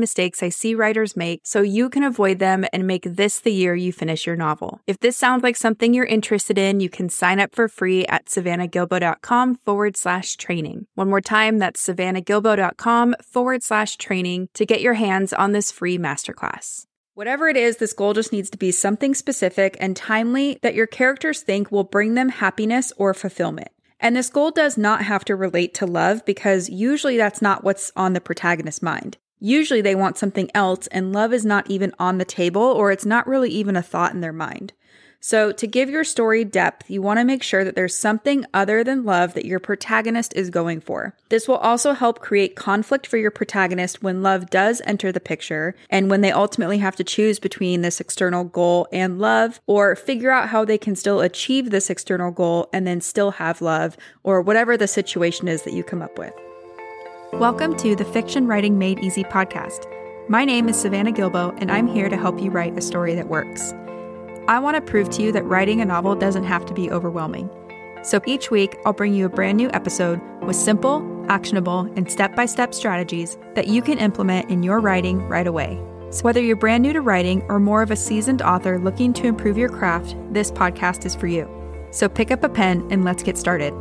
mistakes I see writers make so you can avoid them and make this the year you finish your novel. If this sounds like something you're interested in, you can sign up for free at savannahgilbo.com forward slash training. One more time, that's savannahgilbo.com forward slash training to get your hands on this free masterclass. Whatever it is, this goal just needs to be something specific and timely that your characters think will bring them happiness or fulfillment. And this goal does not have to relate to love because usually that's not what's on the protagonist's mind. Usually they want something else, and love is not even on the table or it's not really even a thought in their mind. So, to give your story depth, you want to make sure that there's something other than love that your protagonist is going for. This will also help create conflict for your protagonist when love does enter the picture and when they ultimately have to choose between this external goal and love, or figure out how they can still achieve this external goal and then still have love, or whatever the situation is that you come up with. Welcome to the Fiction Writing Made Easy podcast. My name is Savannah Gilbo, and I'm here to help you write a story that works. I want to prove to you that writing a novel doesn't have to be overwhelming. So each week, I'll bring you a brand new episode with simple, actionable, and step by step strategies that you can implement in your writing right away. So, whether you're brand new to writing or more of a seasoned author looking to improve your craft, this podcast is for you. So, pick up a pen and let's get started.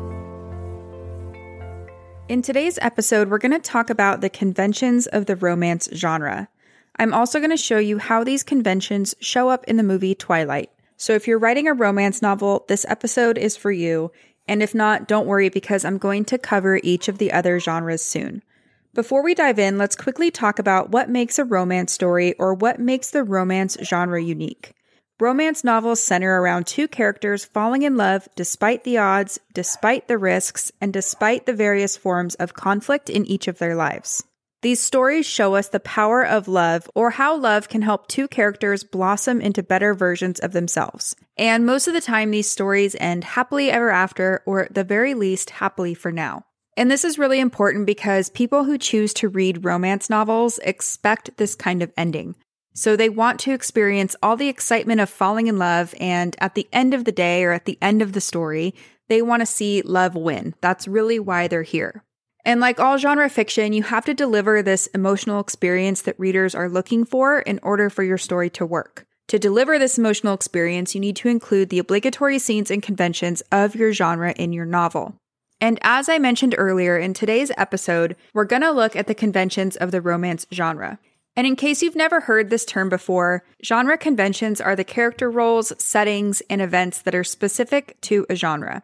In today's episode, we're going to talk about the conventions of the romance genre. I'm also going to show you how these conventions show up in the movie Twilight. So if you're writing a romance novel, this episode is for you. And if not, don't worry because I'm going to cover each of the other genres soon. Before we dive in, let's quickly talk about what makes a romance story or what makes the romance genre unique. Romance novels center around two characters falling in love despite the odds, despite the risks, and despite the various forms of conflict in each of their lives. These stories show us the power of love or how love can help two characters blossom into better versions of themselves. And most of the time, these stories end happily ever after, or at the very least, happily for now. And this is really important because people who choose to read romance novels expect this kind of ending. So they want to experience all the excitement of falling in love, and at the end of the day or at the end of the story, they want to see love win. That's really why they're here. And like all genre fiction, you have to deliver this emotional experience that readers are looking for in order for your story to work. To deliver this emotional experience, you need to include the obligatory scenes and conventions of your genre in your novel. And as I mentioned earlier in today's episode, we're going to look at the conventions of the romance genre. And in case you've never heard this term before, genre conventions are the character roles, settings, and events that are specific to a genre.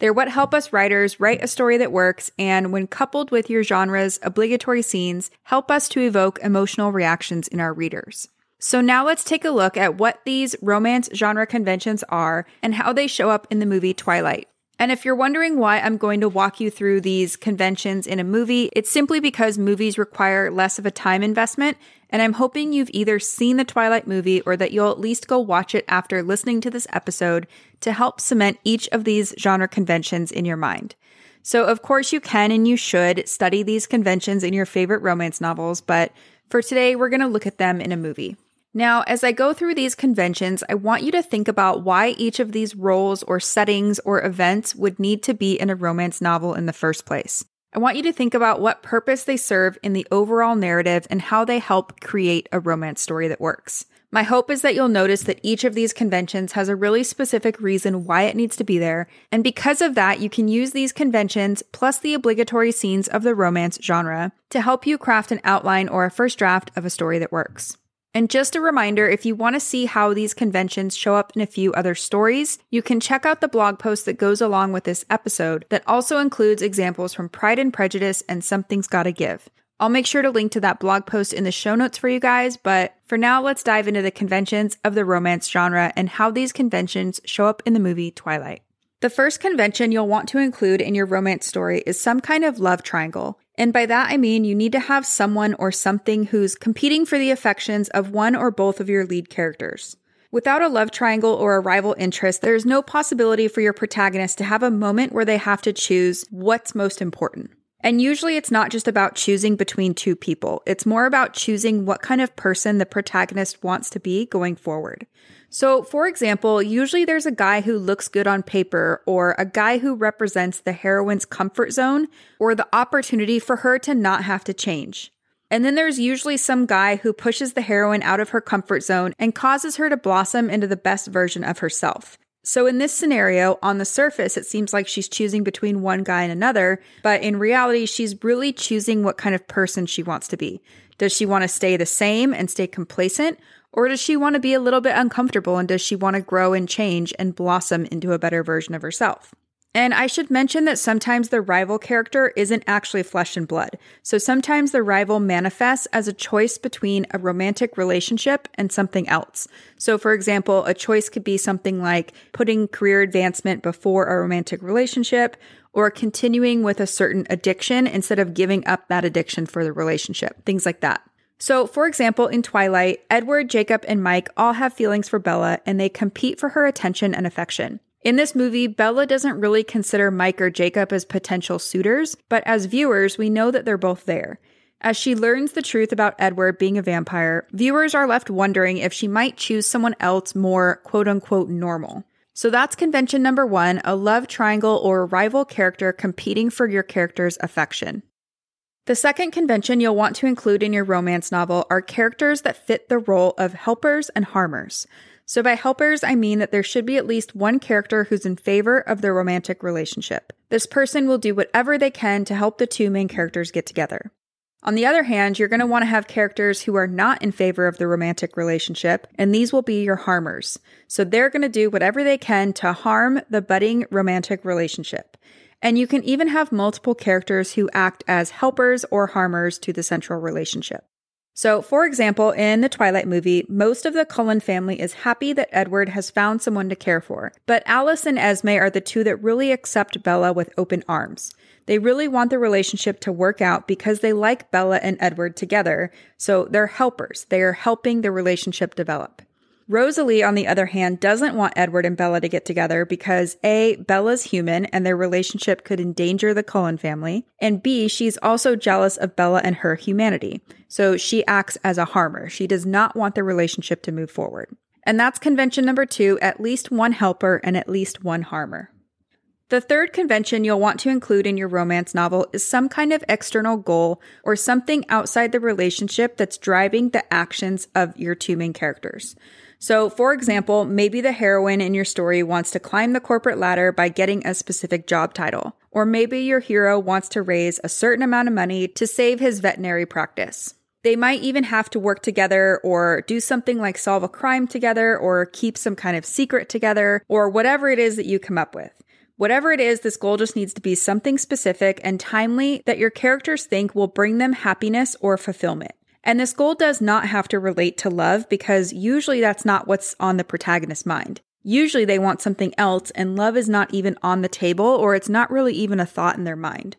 They're what help us writers write a story that works, and when coupled with your genre's obligatory scenes, help us to evoke emotional reactions in our readers. So now let's take a look at what these romance genre conventions are and how they show up in the movie Twilight. And if you're wondering why I'm going to walk you through these conventions in a movie, it's simply because movies require less of a time investment. And I'm hoping you've either seen the Twilight movie or that you'll at least go watch it after listening to this episode to help cement each of these genre conventions in your mind. So, of course, you can and you should study these conventions in your favorite romance novels, but for today, we're going to look at them in a movie. Now, as I go through these conventions, I want you to think about why each of these roles or settings or events would need to be in a romance novel in the first place. I want you to think about what purpose they serve in the overall narrative and how they help create a romance story that works. My hope is that you'll notice that each of these conventions has a really specific reason why it needs to be there, and because of that, you can use these conventions plus the obligatory scenes of the romance genre to help you craft an outline or a first draft of a story that works. And just a reminder if you want to see how these conventions show up in a few other stories, you can check out the blog post that goes along with this episode that also includes examples from Pride and Prejudice and Something's Gotta Give. I'll make sure to link to that blog post in the show notes for you guys, but for now, let's dive into the conventions of the romance genre and how these conventions show up in the movie Twilight. The first convention you'll want to include in your romance story is some kind of love triangle. And by that, I mean you need to have someone or something who's competing for the affections of one or both of your lead characters. Without a love triangle or a rival interest, there's no possibility for your protagonist to have a moment where they have to choose what's most important. And usually it's not just about choosing between two people. It's more about choosing what kind of person the protagonist wants to be going forward. So, for example, usually there's a guy who looks good on paper, or a guy who represents the heroine's comfort zone, or the opportunity for her to not have to change. And then there's usually some guy who pushes the heroine out of her comfort zone and causes her to blossom into the best version of herself. So, in this scenario, on the surface, it seems like she's choosing between one guy and another, but in reality, she's really choosing what kind of person she wants to be. Does she want to stay the same and stay complacent, or does she want to be a little bit uncomfortable and does she want to grow and change and blossom into a better version of herself? And I should mention that sometimes the rival character isn't actually flesh and blood. So sometimes the rival manifests as a choice between a romantic relationship and something else. So, for example, a choice could be something like putting career advancement before a romantic relationship or continuing with a certain addiction instead of giving up that addiction for the relationship, things like that. So, for example, in Twilight, Edward, Jacob, and Mike all have feelings for Bella and they compete for her attention and affection. In this movie, Bella doesn't really consider Mike or Jacob as potential suitors, but as viewers, we know that they're both there. As she learns the truth about Edward being a vampire, viewers are left wondering if she might choose someone else more quote unquote normal. So that's convention number one a love triangle or rival character competing for your character's affection. The second convention you'll want to include in your romance novel are characters that fit the role of helpers and harmers. So, by helpers, I mean that there should be at least one character who's in favor of the romantic relationship. This person will do whatever they can to help the two main characters get together. On the other hand, you're going to want to have characters who are not in favor of the romantic relationship, and these will be your harmers. So they're going to do whatever they can to harm the budding romantic relationship. And you can even have multiple characters who act as helpers or harmers to the central relationship. So, for example, in the Twilight movie, most of the Cullen family is happy that Edward has found someone to care for, but Alice and Esme are the two that really accept Bella with open arms. They really want the relationship to work out because they like Bella and Edward together, so they're helpers. They are helping the relationship develop. Rosalie, on the other hand, doesn't want Edward and Bella to get together because A, Bella's human and their relationship could endanger the Cullen family, and B, she's also jealous of Bella and her humanity. So she acts as a harmer. She does not want the relationship to move forward. And that's convention number two at least one helper and at least one harmer. The third convention you'll want to include in your romance novel is some kind of external goal or something outside the relationship that's driving the actions of your two main characters. So, for example, maybe the heroine in your story wants to climb the corporate ladder by getting a specific job title. Or maybe your hero wants to raise a certain amount of money to save his veterinary practice. They might even have to work together or do something like solve a crime together or keep some kind of secret together or whatever it is that you come up with. Whatever it is, this goal just needs to be something specific and timely that your characters think will bring them happiness or fulfillment. And this goal does not have to relate to love because usually that's not what's on the protagonist's mind. Usually they want something else and love is not even on the table or it's not really even a thought in their mind.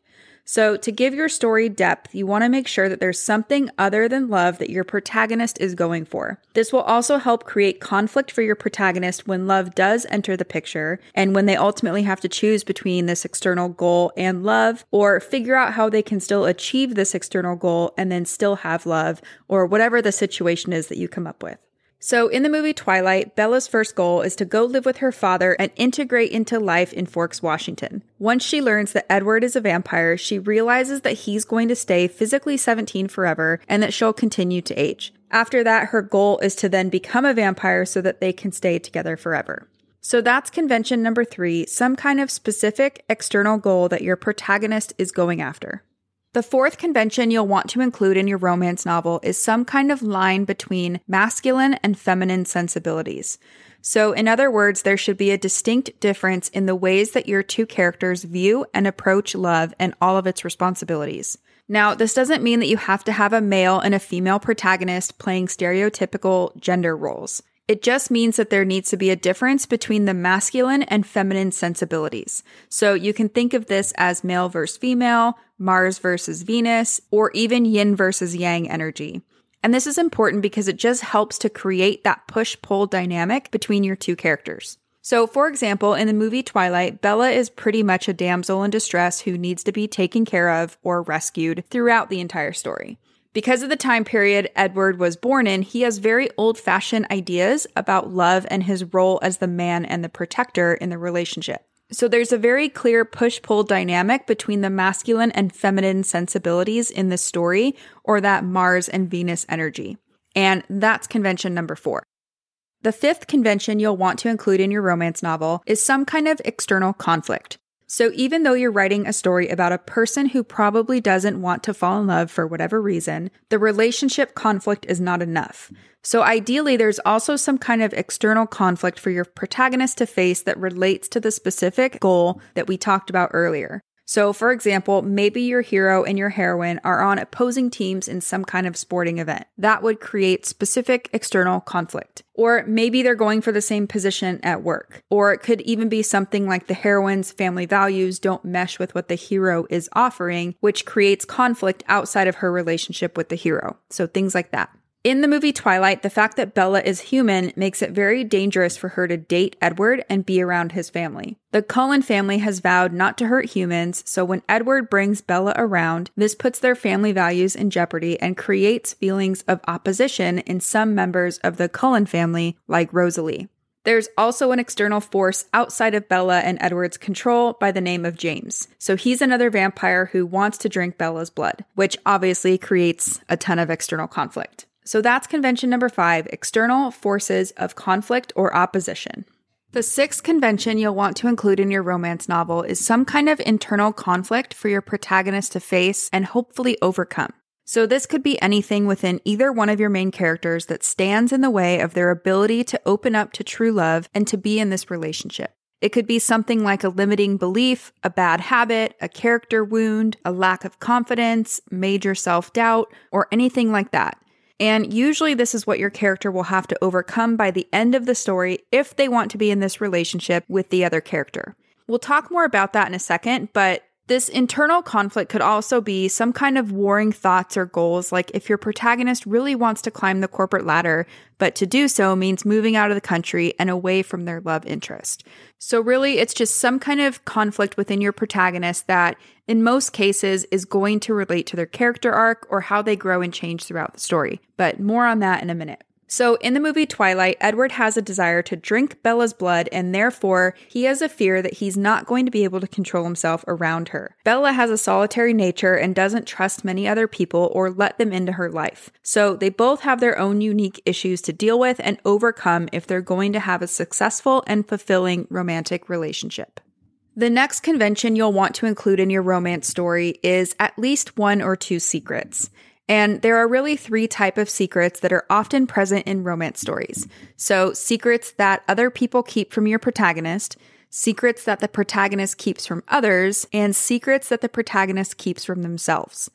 So, to give your story depth, you want to make sure that there's something other than love that your protagonist is going for. This will also help create conflict for your protagonist when love does enter the picture and when they ultimately have to choose between this external goal and love or figure out how they can still achieve this external goal and then still have love or whatever the situation is that you come up with. So, in the movie Twilight, Bella's first goal is to go live with her father and integrate into life in Forks, Washington. Once she learns that Edward is a vampire, she realizes that he's going to stay physically 17 forever and that she'll continue to age. After that, her goal is to then become a vampire so that they can stay together forever. So that's convention number three some kind of specific external goal that your protagonist is going after. The fourth convention you'll want to include in your romance novel is some kind of line between masculine and feminine sensibilities. So, in other words, there should be a distinct difference in the ways that your two characters view and approach love and all of its responsibilities. Now, this doesn't mean that you have to have a male and a female protagonist playing stereotypical gender roles. It just means that there needs to be a difference between the masculine and feminine sensibilities. So you can think of this as male versus female, Mars versus Venus, or even yin versus yang energy. And this is important because it just helps to create that push pull dynamic between your two characters. So, for example, in the movie Twilight, Bella is pretty much a damsel in distress who needs to be taken care of or rescued throughout the entire story. Because of the time period Edward was born in, he has very old fashioned ideas about love and his role as the man and the protector in the relationship. So there's a very clear push pull dynamic between the masculine and feminine sensibilities in the story, or that Mars and Venus energy. And that's convention number four. The fifth convention you'll want to include in your romance novel is some kind of external conflict. So, even though you're writing a story about a person who probably doesn't want to fall in love for whatever reason, the relationship conflict is not enough. So, ideally, there's also some kind of external conflict for your protagonist to face that relates to the specific goal that we talked about earlier. So, for example, maybe your hero and your heroine are on opposing teams in some kind of sporting event. That would create specific external conflict. Or maybe they're going for the same position at work. Or it could even be something like the heroine's family values don't mesh with what the hero is offering, which creates conflict outside of her relationship with the hero. So, things like that. In the movie Twilight, the fact that Bella is human makes it very dangerous for her to date Edward and be around his family. The Cullen family has vowed not to hurt humans, so when Edward brings Bella around, this puts their family values in jeopardy and creates feelings of opposition in some members of the Cullen family, like Rosalie. There's also an external force outside of Bella and Edward's control by the name of James. So he's another vampire who wants to drink Bella's blood, which obviously creates a ton of external conflict. So that's convention number five external forces of conflict or opposition. The sixth convention you'll want to include in your romance novel is some kind of internal conflict for your protagonist to face and hopefully overcome. So, this could be anything within either one of your main characters that stands in the way of their ability to open up to true love and to be in this relationship. It could be something like a limiting belief, a bad habit, a character wound, a lack of confidence, major self doubt, or anything like that. And usually, this is what your character will have to overcome by the end of the story if they want to be in this relationship with the other character. We'll talk more about that in a second, but this internal conflict could also be some kind of warring thoughts or goals, like if your protagonist really wants to climb the corporate ladder, but to do so means moving out of the country and away from their love interest. So, really, it's just some kind of conflict within your protagonist that, in most cases, is going to relate to their character arc or how they grow and change throughout the story. But more on that in a minute. So, in the movie Twilight, Edward has a desire to drink Bella's blood, and therefore, he has a fear that he's not going to be able to control himself around her. Bella has a solitary nature and doesn't trust many other people or let them into her life. So, they both have their own unique issues to deal with and overcome if they're going to have a successful and fulfilling romantic relationship. The next convention you'll want to include in your romance story is at least one or two secrets. And there are really three type of secrets that are often present in romance stories. So, secrets that other people keep from your protagonist, secrets that the protagonist keeps from others, and secrets that the protagonist keeps from themselves.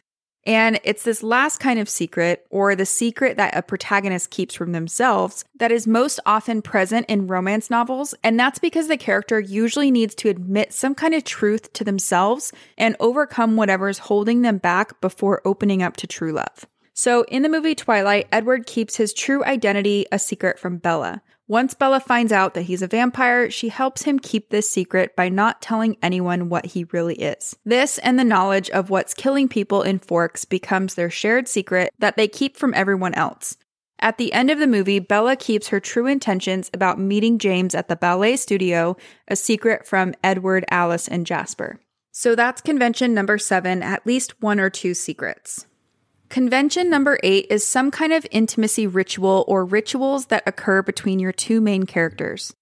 And it's this last kind of secret, or the secret that a protagonist keeps from themselves, that is most often present in romance novels. And that's because the character usually needs to admit some kind of truth to themselves and overcome whatever's holding them back before opening up to true love. So in the movie Twilight, Edward keeps his true identity a secret from Bella. Once Bella finds out that he's a vampire, she helps him keep this secret by not telling anyone what he really is. This and the knowledge of what's killing people in Forks becomes their shared secret that they keep from everyone else. At the end of the movie, Bella keeps her true intentions about meeting James at the ballet studio a secret from Edward, Alice, and Jasper. So that's convention number seven at least one or two secrets. Convention number eight is some kind of intimacy ritual or rituals that occur between your two main characters.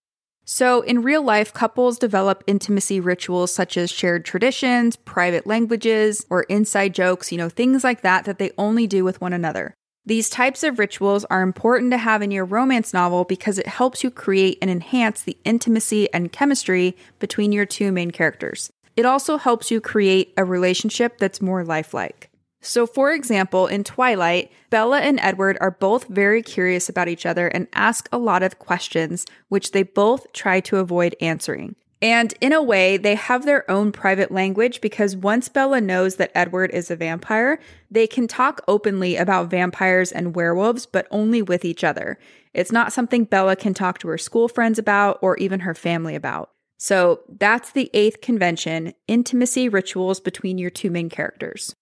So, in real life, couples develop intimacy rituals such as shared traditions, private languages, or inside jokes, you know, things like that that they only do with one another. These types of rituals are important to have in your romance novel because it helps you create and enhance the intimacy and chemistry between your two main characters. It also helps you create a relationship that's more lifelike. So, for example, in Twilight, Bella and Edward are both very curious about each other and ask a lot of questions, which they both try to avoid answering. And in a way, they have their own private language because once Bella knows that Edward is a vampire, they can talk openly about vampires and werewolves, but only with each other. It's not something Bella can talk to her school friends about or even her family about. So that's the eighth convention intimacy rituals between your two main characters.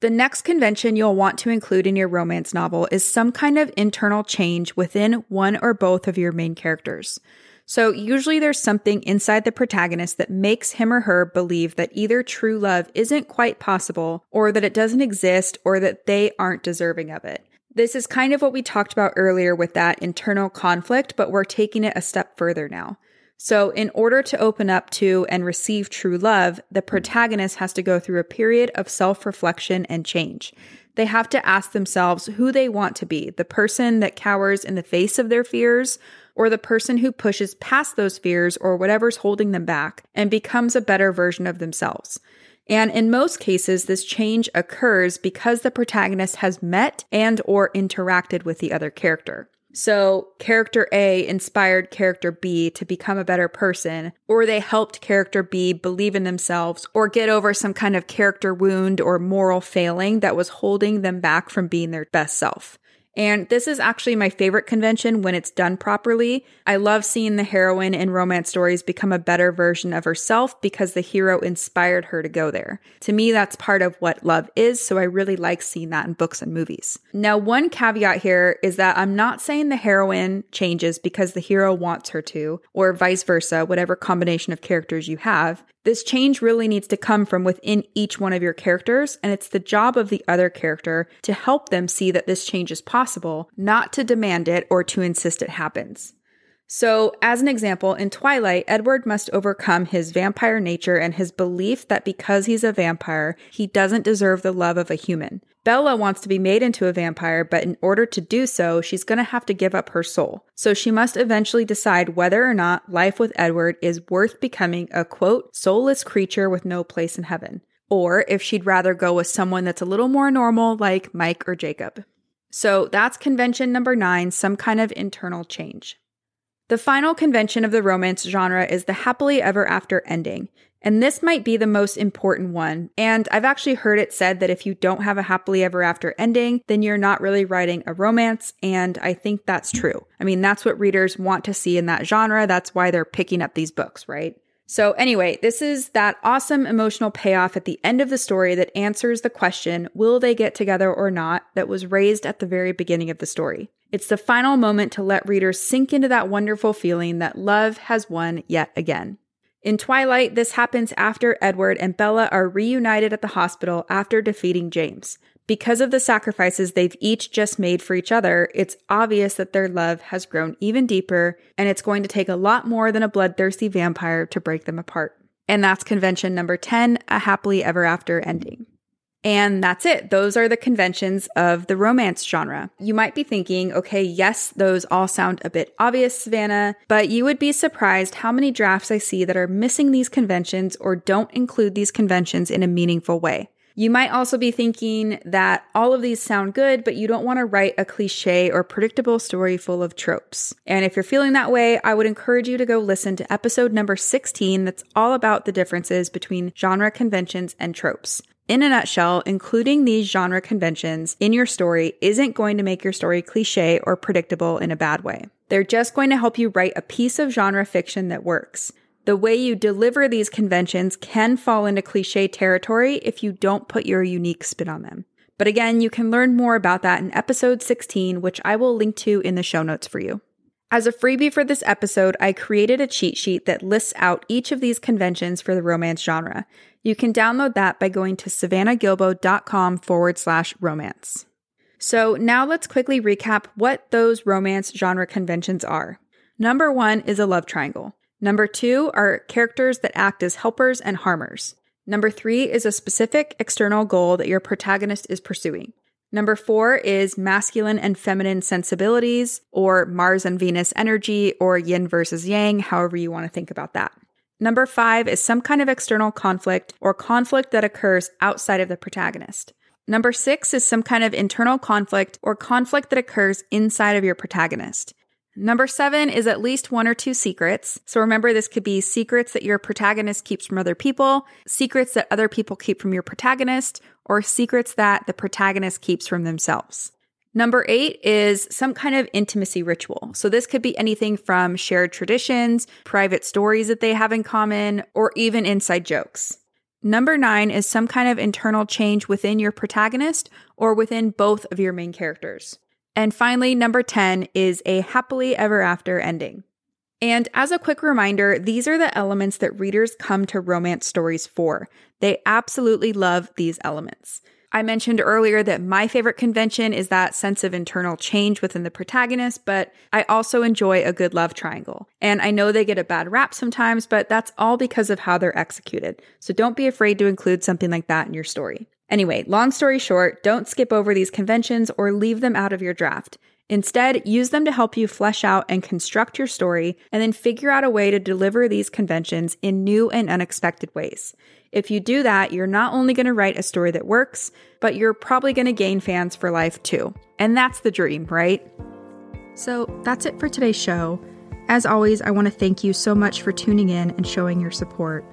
The next convention you'll want to include in your romance novel is some kind of internal change within one or both of your main characters. So, usually there's something inside the protagonist that makes him or her believe that either true love isn't quite possible, or that it doesn't exist, or that they aren't deserving of it. This is kind of what we talked about earlier with that internal conflict, but we're taking it a step further now. So, in order to open up to and receive true love, the protagonist has to go through a period of self reflection and change. They have to ask themselves who they want to be the person that cowers in the face of their fears, or the person who pushes past those fears or whatever's holding them back and becomes a better version of themselves. And in most cases, this change occurs because the protagonist has met and or interacted with the other character. So, character A inspired character B to become a better person, or they helped character B believe in themselves or get over some kind of character wound or moral failing that was holding them back from being their best self. And this is actually my favorite convention when it's done properly. I love seeing the heroine in romance stories become a better version of herself because the hero inspired her to go there. To me, that's part of what love is, so I really like seeing that in books and movies. Now, one caveat here is that I'm not saying the heroine changes because the hero wants her to, or vice versa, whatever combination of characters you have. This change really needs to come from within each one of your characters, and it's the job of the other character to help them see that this change is possible, not to demand it or to insist it happens. So, as an example, in Twilight, Edward must overcome his vampire nature and his belief that because he's a vampire, he doesn't deserve the love of a human. Bella wants to be made into a vampire, but in order to do so, she's going to have to give up her soul. So she must eventually decide whether or not life with Edward is worth becoming a quote, soulless creature with no place in heaven. Or if she'd rather go with someone that's a little more normal, like Mike or Jacob. So that's convention number nine, some kind of internal change. The final convention of the romance genre is the happily ever after ending. And this might be the most important one. And I've actually heard it said that if you don't have a happily ever after ending, then you're not really writing a romance. And I think that's true. I mean, that's what readers want to see in that genre. That's why they're picking up these books, right? So, anyway, this is that awesome emotional payoff at the end of the story that answers the question will they get together or not that was raised at the very beginning of the story. It's the final moment to let readers sink into that wonderful feeling that love has won yet again. In Twilight, this happens after Edward and Bella are reunited at the hospital after defeating James. Because of the sacrifices they've each just made for each other, it's obvious that their love has grown even deeper, and it's going to take a lot more than a bloodthirsty vampire to break them apart. And that's convention number 10, a happily ever after ending. And that's it. Those are the conventions of the romance genre. You might be thinking, okay, yes, those all sound a bit obvious, Savannah, but you would be surprised how many drafts I see that are missing these conventions or don't include these conventions in a meaningful way. You might also be thinking that all of these sound good, but you don't want to write a cliche or predictable story full of tropes. And if you're feeling that way, I would encourage you to go listen to episode number 16 that's all about the differences between genre conventions and tropes. In a nutshell, including these genre conventions in your story isn't going to make your story cliche or predictable in a bad way. They're just going to help you write a piece of genre fiction that works. The way you deliver these conventions can fall into cliche territory if you don't put your unique spin on them. But again, you can learn more about that in episode 16, which I will link to in the show notes for you. As a freebie for this episode, I created a cheat sheet that lists out each of these conventions for the romance genre. You can download that by going to savannahgilbo.com forward slash romance. So now let's quickly recap what those romance genre conventions are. Number one is a love triangle. Number two are characters that act as helpers and harmers. Number three is a specific external goal that your protagonist is pursuing. Number four is masculine and feminine sensibilities, or Mars and Venus energy, or yin versus yang, however you want to think about that. Number five is some kind of external conflict or conflict that occurs outside of the protagonist. Number six is some kind of internal conflict or conflict that occurs inside of your protagonist. Number seven is at least one or two secrets. So remember, this could be secrets that your protagonist keeps from other people, secrets that other people keep from your protagonist, or secrets that the protagonist keeps from themselves. Number eight is some kind of intimacy ritual. So this could be anything from shared traditions, private stories that they have in common, or even inside jokes. Number nine is some kind of internal change within your protagonist or within both of your main characters. And finally, number 10 is a happily ever after ending. And as a quick reminder, these are the elements that readers come to romance stories for. They absolutely love these elements. I mentioned earlier that my favorite convention is that sense of internal change within the protagonist, but I also enjoy a good love triangle. And I know they get a bad rap sometimes, but that's all because of how they're executed. So don't be afraid to include something like that in your story. Anyway, long story short, don't skip over these conventions or leave them out of your draft. Instead, use them to help you flesh out and construct your story, and then figure out a way to deliver these conventions in new and unexpected ways. If you do that, you're not only going to write a story that works, but you're probably going to gain fans for life too. And that's the dream, right? So that's it for today's show. As always, I want to thank you so much for tuning in and showing your support.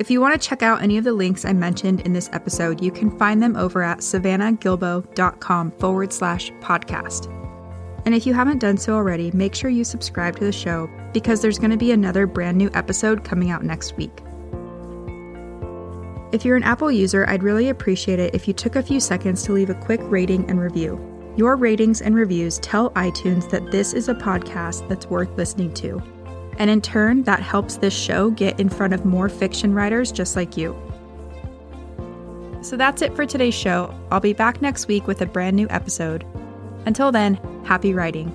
If you want to check out any of the links I mentioned in this episode, you can find them over at savannahgilbo.com forward slash podcast. And if you haven't done so already, make sure you subscribe to the show because there's going to be another brand new episode coming out next week. If you're an Apple user, I'd really appreciate it if you took a few seconds to leave a quick rating and review. Your ratings and reviews tell iTunes that this is a podcast that's worth listening to. And in turn, that helps this show get in front of more fiction writers just like you. So that's it for today's show. I'll be back next week with a brand new episode. Until then, happy writing.